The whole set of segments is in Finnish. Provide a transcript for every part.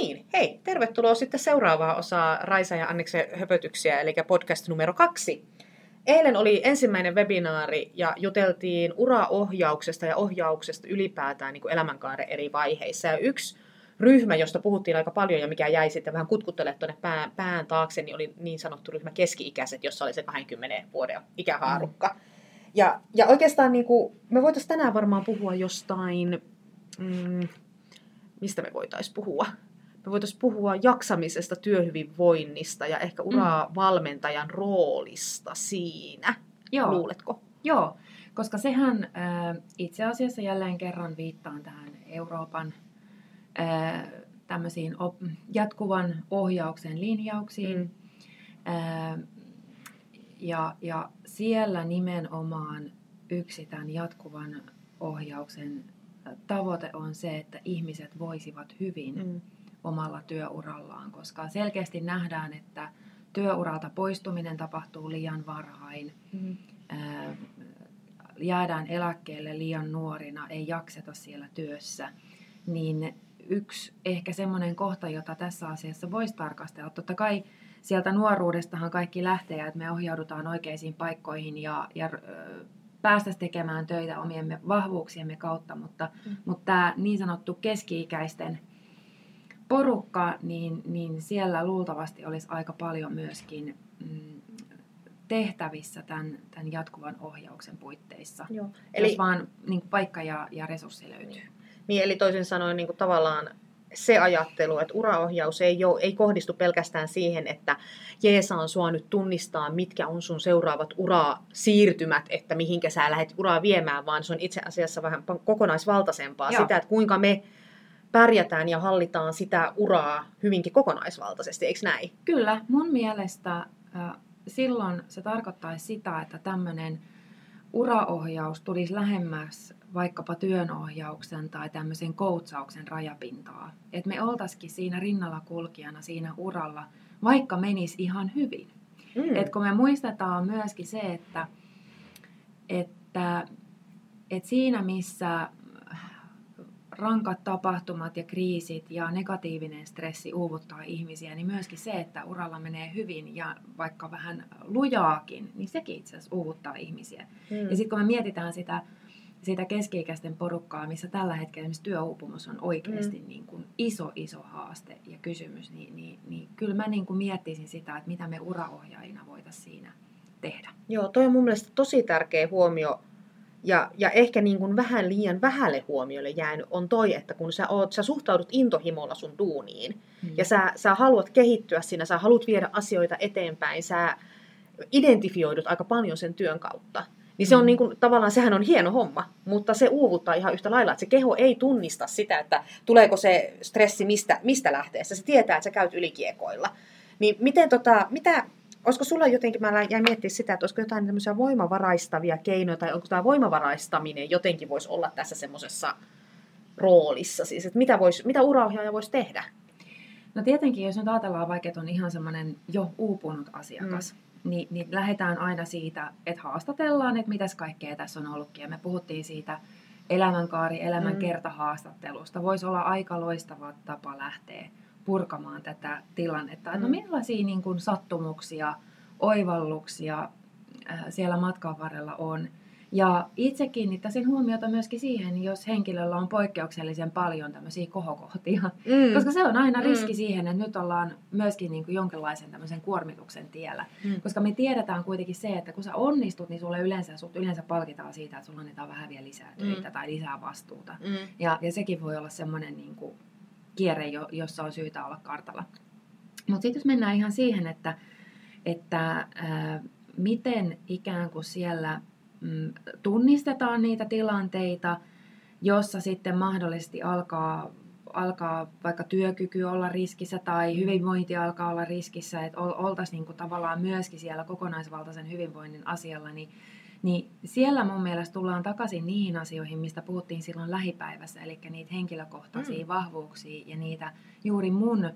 niin, hei, tervetuloa sitten seuraavaa osaa Raisa ja Anniksen höpötyksiä, eli podcast numero kaksi. Eilen oli ensimmäinen webinaari ja juteltiin uraohjauksesta ja ohjauksesta ylipäätään niin kuin elämänkaaren eri vaiheissa. Ja yksi ryhmä, josta puhuttiin aika paljon ja mikä jäi sitten vähän kutkuttelemaan tuonne pään, pään taakse, niin oli niin sanottu ryhmä keski-ikäiset, jossa oli se 20 vuoden ikähaarukka. Mm. Ja, ja oikeastaan niin kuin, me voitaisiin tänään varmaan puhua jostain, mm, mistä me voitaisiin puhua? Me voitaisiin puhua jaksamisesta, työhyvinvoinnista ja ehkä uravalmentajan roolista siinä. Joo. Luuletko? Joo, koska sehän äh, itse asiassa jälleen kerran viittaan tähän Euroopan äh, tämmöisiin op- jatkuvan ohjauksen linjauksiin. Mm. Äh, ja, ja siellä nimenomaan yksi tämän jatkuvan ohjauksen tavoite on se, että ihmiset voisivat hyvin mm. Omalla työurallaan, koska selkeästi nähdään, että työuralta poistuminen tapahtuu liian varhain, mm. jäädään eläkkeelle liian nuorina, ei jakseta siellä työssä, niin yksi ehkä semmoinen kohta, jota tässä asiassa voisi tarkastella. Totta kai sieltä nuoruudestahan kaikki lähtee, että me ohjaudutaan oikeisiin paikkoihin ja, ja päästäisiin tekemään töitä omien vahvuuksiemme kautta, mutta, mm. mutta tämä niin sanottu keski-ikäisten porukka, niin, niin siellä luultavasti olisi aika paljon myöskin mm, tehtävissä tämän, tämän jatkuvan ohjauksen puitteissa, Joo. Eli, jos vaan niin kuin paikka ja, ja resurssi löytyy. Niin, eli toisin sanoen niin kuin tavallaan se ajattelu, että uraohjaus ei, ole, ei kohdistu pelkästään siihen, että Jeesa sua nyt tunnistaa, mitkä on sun seuraavat urasiirtymät, että mihinkä sä lähdet uraa viemään, vaan se on itse asiassa vähän kokonaisvaltaisempaa. Joo. Sitä, että kuinka me pärjätään ja hallitaan sitä uraa hyvinkin kokonaisvaltaisesti, eikö näin? Kyllä, mun mielestä silloin se tarkoittaisi sitä, että tämmöinen uraohjaus tulisi lähemmäs vaikkapa työnohjauksen tai tämmöisen koutsauksen rajapintaa. Että me oltaisikin siinä rinnalla kulkijana siinä uralla, vaikka menisi ihan hyvin. Mm. Et kun me muistetaan myöskin se, että, että, että siinä missä rankat tapahtumat ja kriisit ja negatiivinen stressi uuvuttaa ihmisiä, niin myöskin se, että uralla menee hyvin ja vaikka vähän lujaakin, niin sekin itse asiassa uuvuttaa ihmisiä. Mm. Ja sitten kun me mietitään sitä sitä keski-ikäisten porukkaa, missä tällä hetkellä esimerkiksi työuupumus on oikeasti mm. niin kuin iso, iso haaste ja kysymys, niin, niin, niin kyllä mä niin kuin miettisin sitä, että mitä me uraohjaajina voitaisiin siinä tehdä. Joo, toi on mun mielestä tosi tärkeä huomio ja, ja ehkä niin kuin vähän liian vähälle huomiolle jäänyt on toi, että kun sä, oot, sä suhtaudut intohimolla sun duuniin mm. ja sä, sä haluat kehittyä siinä, sä haluat viedä asioita eteenpäin, sä identifioidut aika paljon sen työn kautta, niin se on mm. niin kuin, tavallaan, sehän on hieno homma, mutta se uuvuttaa ihan yhtä lailla, että se keho ei tunnista sitä, että tuleeko se stressi mistä, mistä lähteessä. Se tietää, että sä käyt ylikiekoilla. Niin miten tota, mitä, olisiko sulla jotenkin, mä jäin miettiä sitä, että olisiko jotain tämmöisiä voimavaraistavia keinoja, tai onko tämä voimavaraistaminen jotenkin voisi olla tässä semmoisessa roolissa, siis että mitä, vois, mitä uraohjaaja voisi tehdä? No tietenkin, jos nyt ajatellaan vaikka, että on ihan semmoinen jo uupunut asiakas, mm niin, niin lähdetään aina siitä, että haastatellaan, että mitäs kaikkea tässä on ollutkin. Ja me puhuttiin siitä elämänkaari, elämän mm. kertahaastattelusta. Voisi olla aika loistava tapa lähteä purkamaan tätä tilannetta. Mm. No millaisia niin kuin, sattumuksia, oivalluksia äh, siellä matkan varrella on. Ja itse kiinnittäisin huomiota myöskin siihen, jos henkilöllä on poikkeuksellisen paljon tämmöisiä kohokohtia. Mm. Koska se on aina riski mm. siihen, että nyt ollaan myöskin niin kuin jonkinlaisen tämmöisen kuormituksen tiellä. Mm. Koska me tiedetään kuitenkin se, että kun sä onnistut, niin sulle yleensä, sut yleensä palkitaan siitä, että sulla annetaan vähän vielä lisää mm. töitä mm. tai lisää vastuuta. Mm. Ja, ja sekin voi olla semmoinen niin kuin kierre, jossa on syytä olla kartalla. Mutta sitten jos mennään ihan siihen, että, että äh, miten ikään kuin siellä Mm, tunnistetaan niitä tilanteita, jossa sitten mahdollisesti alkaa, alkaa vaikka työkyky olla riskissä tai hyvinvointi alkaa olla riskissä, että oltaisiin niin kuin tavallaan myöskin siellä kokonaisvaltaisen hyvinvoinnin asialla, niin, niin siellä mun mielestä tullaan takaisin niihin asioihin, mistä puhuttiin silloin lähipäivässä, eli niitä henkilökohtaisia mm. vahvuuksia ja niitä juuri mun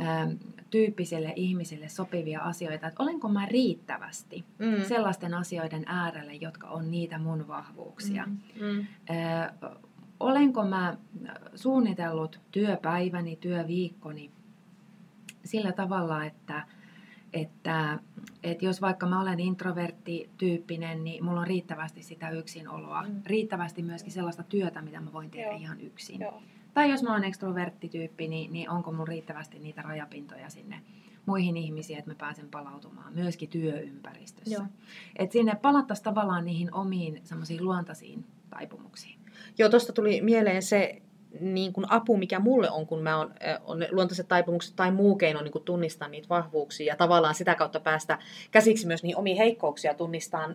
Ähm, tyyppisille ihmisille sopivia asioita, että olenko mä riittävästi mm. sellaisten asioiden äärelle, jotka on niitä mun vahvuuksia. Mm. Mm. Ö, olenko mä suunnitellut työpäiväni, työviikkoni sillä tavalla, että, että, että jos vaikka mä olen introverttityyppinen, niin mulla on riittävästi sitä yksinoloa, mm. riittävästi myöskin sellaista työtä, mitä mä voin tehdä Joo. ihan yksin. Joo. Tai jos mä olen ekstroverttityyppi, niin, niin onko mulla riittävästi niitä rajapintoja sinne muihin ihmisiin, että mä pääsen palautumaan myöskin työympäristössä. Joo. Et sinne palattaisiin tavallaan niihin omiin semmoisiin luontaisiin taipumuksiin. Joo, tuosta tuli mieleen se niin kuin apu, mikä mulle on, kun mä on, on luontaiset taipumukset tai muu keino niin kuin tunnistaa niitä vahvuuksia ja tavallaan sitä kautta päästä käsiksi myös niihin omiin heikkouksia tunnistaa,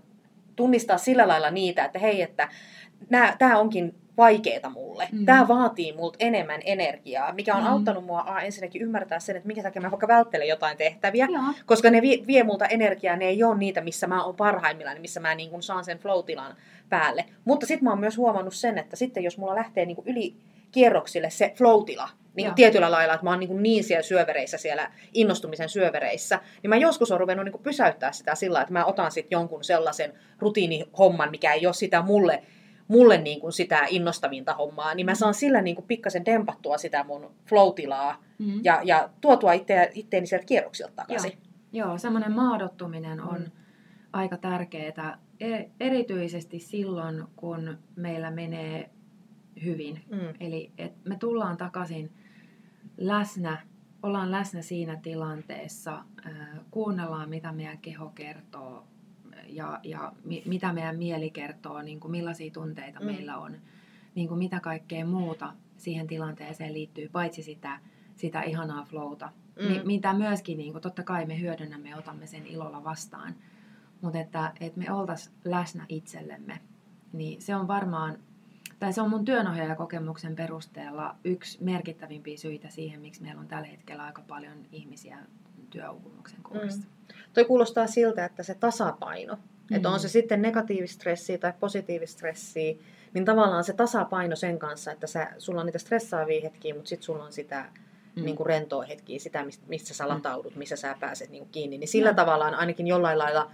tunnistaa sillä lailla niitä, että hei, että tämä onkin vaikeeta mulle. Mm. Tämä vaatii multa enemmän energiaa, mikä on mm. auttanut mua a, ensinnäkin ymmärtää sen, että minkä takia mä vaikka välttelen jotain tehtäviä, Joo. koska ne vie, vie multa energiaa, ne ei ole niitä, missä mä oon parhaimmillaan, missä mä niin kun saan sen flow-tilan päälle. Mutta sitten mä oon myös huomannut sen, että sitten jos mulla lähtee niin yli kierroksille se flow-tila, niin kuin tietyllä lailla, että mä oon niin, niin siellä syövereissä, siellä innostumisen syövereissä, niin mä joskus oon ruvennut niin pysäyttää sitä sillä, että mä otan sitten jonkun sellaisen rutiinihomman, mikä ei ole sitä mulle mulle niin kuin sitä innostavinta hommaa, niin mä saan sillä niin kuin pikkasen dempattua sitä mun flow-tilaa mm-hmm. ja, ja tuotua itse, itteeni sieltä kierroksilta takaisin. Joo, Joo semmoinen maadottuminen on mm. aika tärkeää, e, erityisesti silloin, kun meillä menee hyvin. Mm. Eli et me tullaan takaisin läsnä, ollaan läsnä siinä tilanteessa, kuunnellaan mitä meidän keho kertoo, ja, ja mi, mitä meidän mieli kertoo, niin kuin millaisia tunteita mm. meillä on, niin kuin mitä kaikkea muuta siihen tilanteeseen liittyy, paitsi sitä, sitä ihanaa flowta, mm. mi, mitä myöskin niin kuin, totta kai me hyödynnämme ja otamme sen ilolla vastaan. Mutta että, että me oltaisiin läsnä itsellemme, niin se on varmaan, tai se on mun työnohjaajakokemuksen perusteella yksi merkittävimpiä syitä siihen, miksi meillä on tällä hetkellä aika paljon ihmisiä työuupumuksen kourissa. Mm. Toi kuulostaa siltä, että se tasapaino, mm. että on se sitten negatiivista stressiä tai positiivista stressiä, niin tavallaan se tasapaino sen kanssa, että sä, sulla on niitä stressaavia hetkiä, mutta sitten sulla on sitä mm. niin kuin rentoa hetkiä, sitä, mistä sä mm. lataudut, missä sä pääset niin kuin kiinni. Niin sillä mm. tavallaan ainakin jollain lailla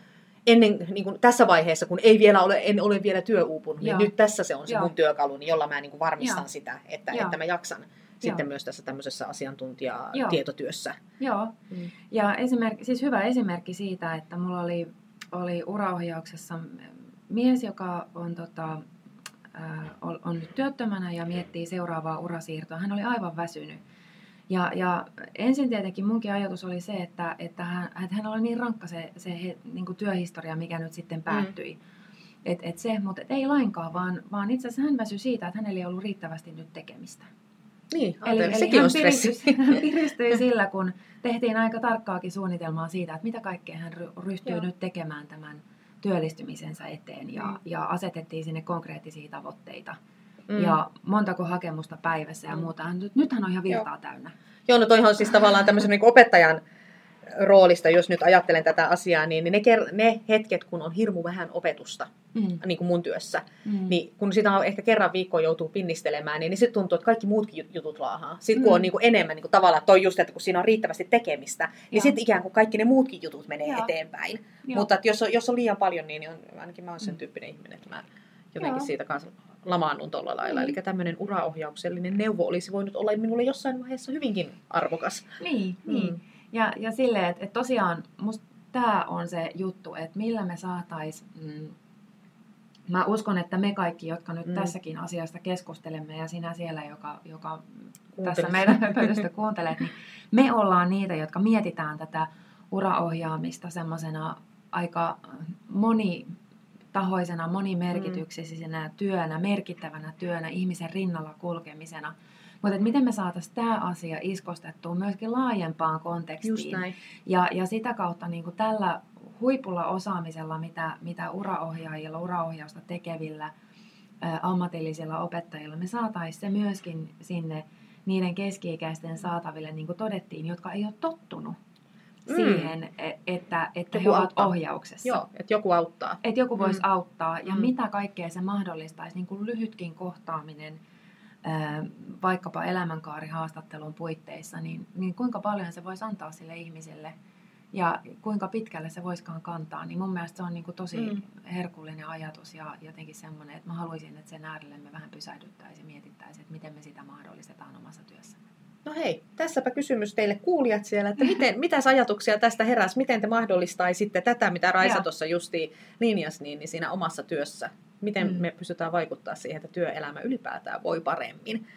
ennen, niin kuin tässä vaiheessa, kun ei vielä ole, en ole vielä työuupunut, niin nyt tässä se on se Joo. mun työkalu, niin jolla mä niin kuin varmistan Joo. sitä, että, että mä jaksan sitten Joo. myös tässä tämmöisessä asiantuntijatietotyössä. Joo, mm. ja esimerkki, siis hyvä esimerkki siitä, että mulla oli, oli uraohjauksessa mies, joka on, tota, äh, on nyt työttömänä ja miettii seuraavaa urasiirtoa. Hän oli aivan väsynyt. Ja, ja ensin tietenkin munkin ajatus oli se, että, että, hän, että hän oli niin rankka se, se he, niin kuin työhistoria, mikä nyt sitten mm. päättyi. Mm. Et, et se, mutta et ei lainkaan, vaan, vaan itse asiassa hän väsyi siitä, että hänellä ei ollut riittävästi nyt tekemistä. Niin, eli, eli sekin on stressi. Hän piristyi sillä, kun tehtiin aika tarkkaakin suunnitelmaa siitä, että mitä kaikkea hän ryhtyy Joo. nyt tekemään tämän työllistymisensä eteen ja, mm. ja asetettiin sinne konkreettisia tavoitteita. Mm. Ja montako hakemusta päivässä ja mm. muuta. Nythän on ihan virtaa Joo. täynnä. Joo, no toihan on siis tavallaan tämmöisen niin opettajan roolista, jos nyt ajattelen tätä asiaa, niin ne, ne hetket, kun on hirmu vähän opetusta mm. niin kuin mun työssä, mm. niin kun sitä on ehkä kerran viikkoon joutuu pinnistelemään, niin, niin sitten tuntuu, että kaikki muutkin jutut laahaa. Sitten kun mm. on niin kuin enemmän niin kuin tavallaan toi just, että kun siinä on riittävästi tekemistä, niin sitten ikään kuin kaikki ne muutkin jutut menee Joo. eteenpäin. Joo. Mutta että jos, on, jos on liian paljon, niin, niin on, ainakin mä olen sen mm. tyyppinen ihminen, että mä jotenkin Joo. siitä kanssa lamaannun tuolla lailla. Mm. Eli tämmöinen uraohjauksellinen neuvo olisi voinut olla minulle jossain vaiheessa hyvinkin arvokas. Niin, mm. niin. Ja, ja silleen, että, että tosiaan musta tämä on se juttu, että millä me saatais, mm, mä uskon, että me kaikki, jotka nyt mm. tässäkin asiasta keskustelemme ja sinä siellä, joka, joka tässä meidän pöydästä kuuntelet, niin me ollaan niitä, jotka mietitään tätä uraohjaamista semmoisena aika moni tahoisena, monimerkityksellisenä mm. työnä, merkittävänä työnä, ihmisen rinnalla kulkemisena – mutta miten me saataisiin tämä asia iskostettua myöskin laajempaan kontekstiin. Ja, ja sitä kautta niin kuin tällä huipulla osaamisella, mitä, mitä uraohjaajilla, uraohjausta tekevillä ä, ammatillisilla opettajilla, me saataisiin se myöskin sinne niiden keski-ikäisten saataville, niin kuin todettiin, jotka ei ole tottunut mm. siihen, e, että, että he ovat ohjauksessa. Joo, että joku auttaa. Että joku voisi mm. auttaa ja mm. mitä kaikkea se mahdollistaisi, niin kuin lyhytkin kohtaaminen – vaikkapa elämänkaarihaastattelun puitteissa, niin, niin kuinka paljon se voisi antaa sille ihmiselle ja kuinka pitkälle se voiskaan kantaa, niin mun mielestä se on niin kuin tosi mm. herkullinen ajatus ja jotenkin semmoinen, että mä haluaisin, että sen äärelle me vähän pysähdyttäisiin ja mietittäisiin, että miten me sitä mahdollistetaan omassa työssä. No hei, tässäpä kysymys teille kuulijat siellä, että miten, mitäs ajatuksia tästä heräs, miten te mahdollistaisitte tätä, mitä Raisa tuossa justi linjasi, niin, niin siinä omassa työssä? Miten mm. me pystytään vaikuttaa siihen, että työelämä ylipäätään voi paremmin?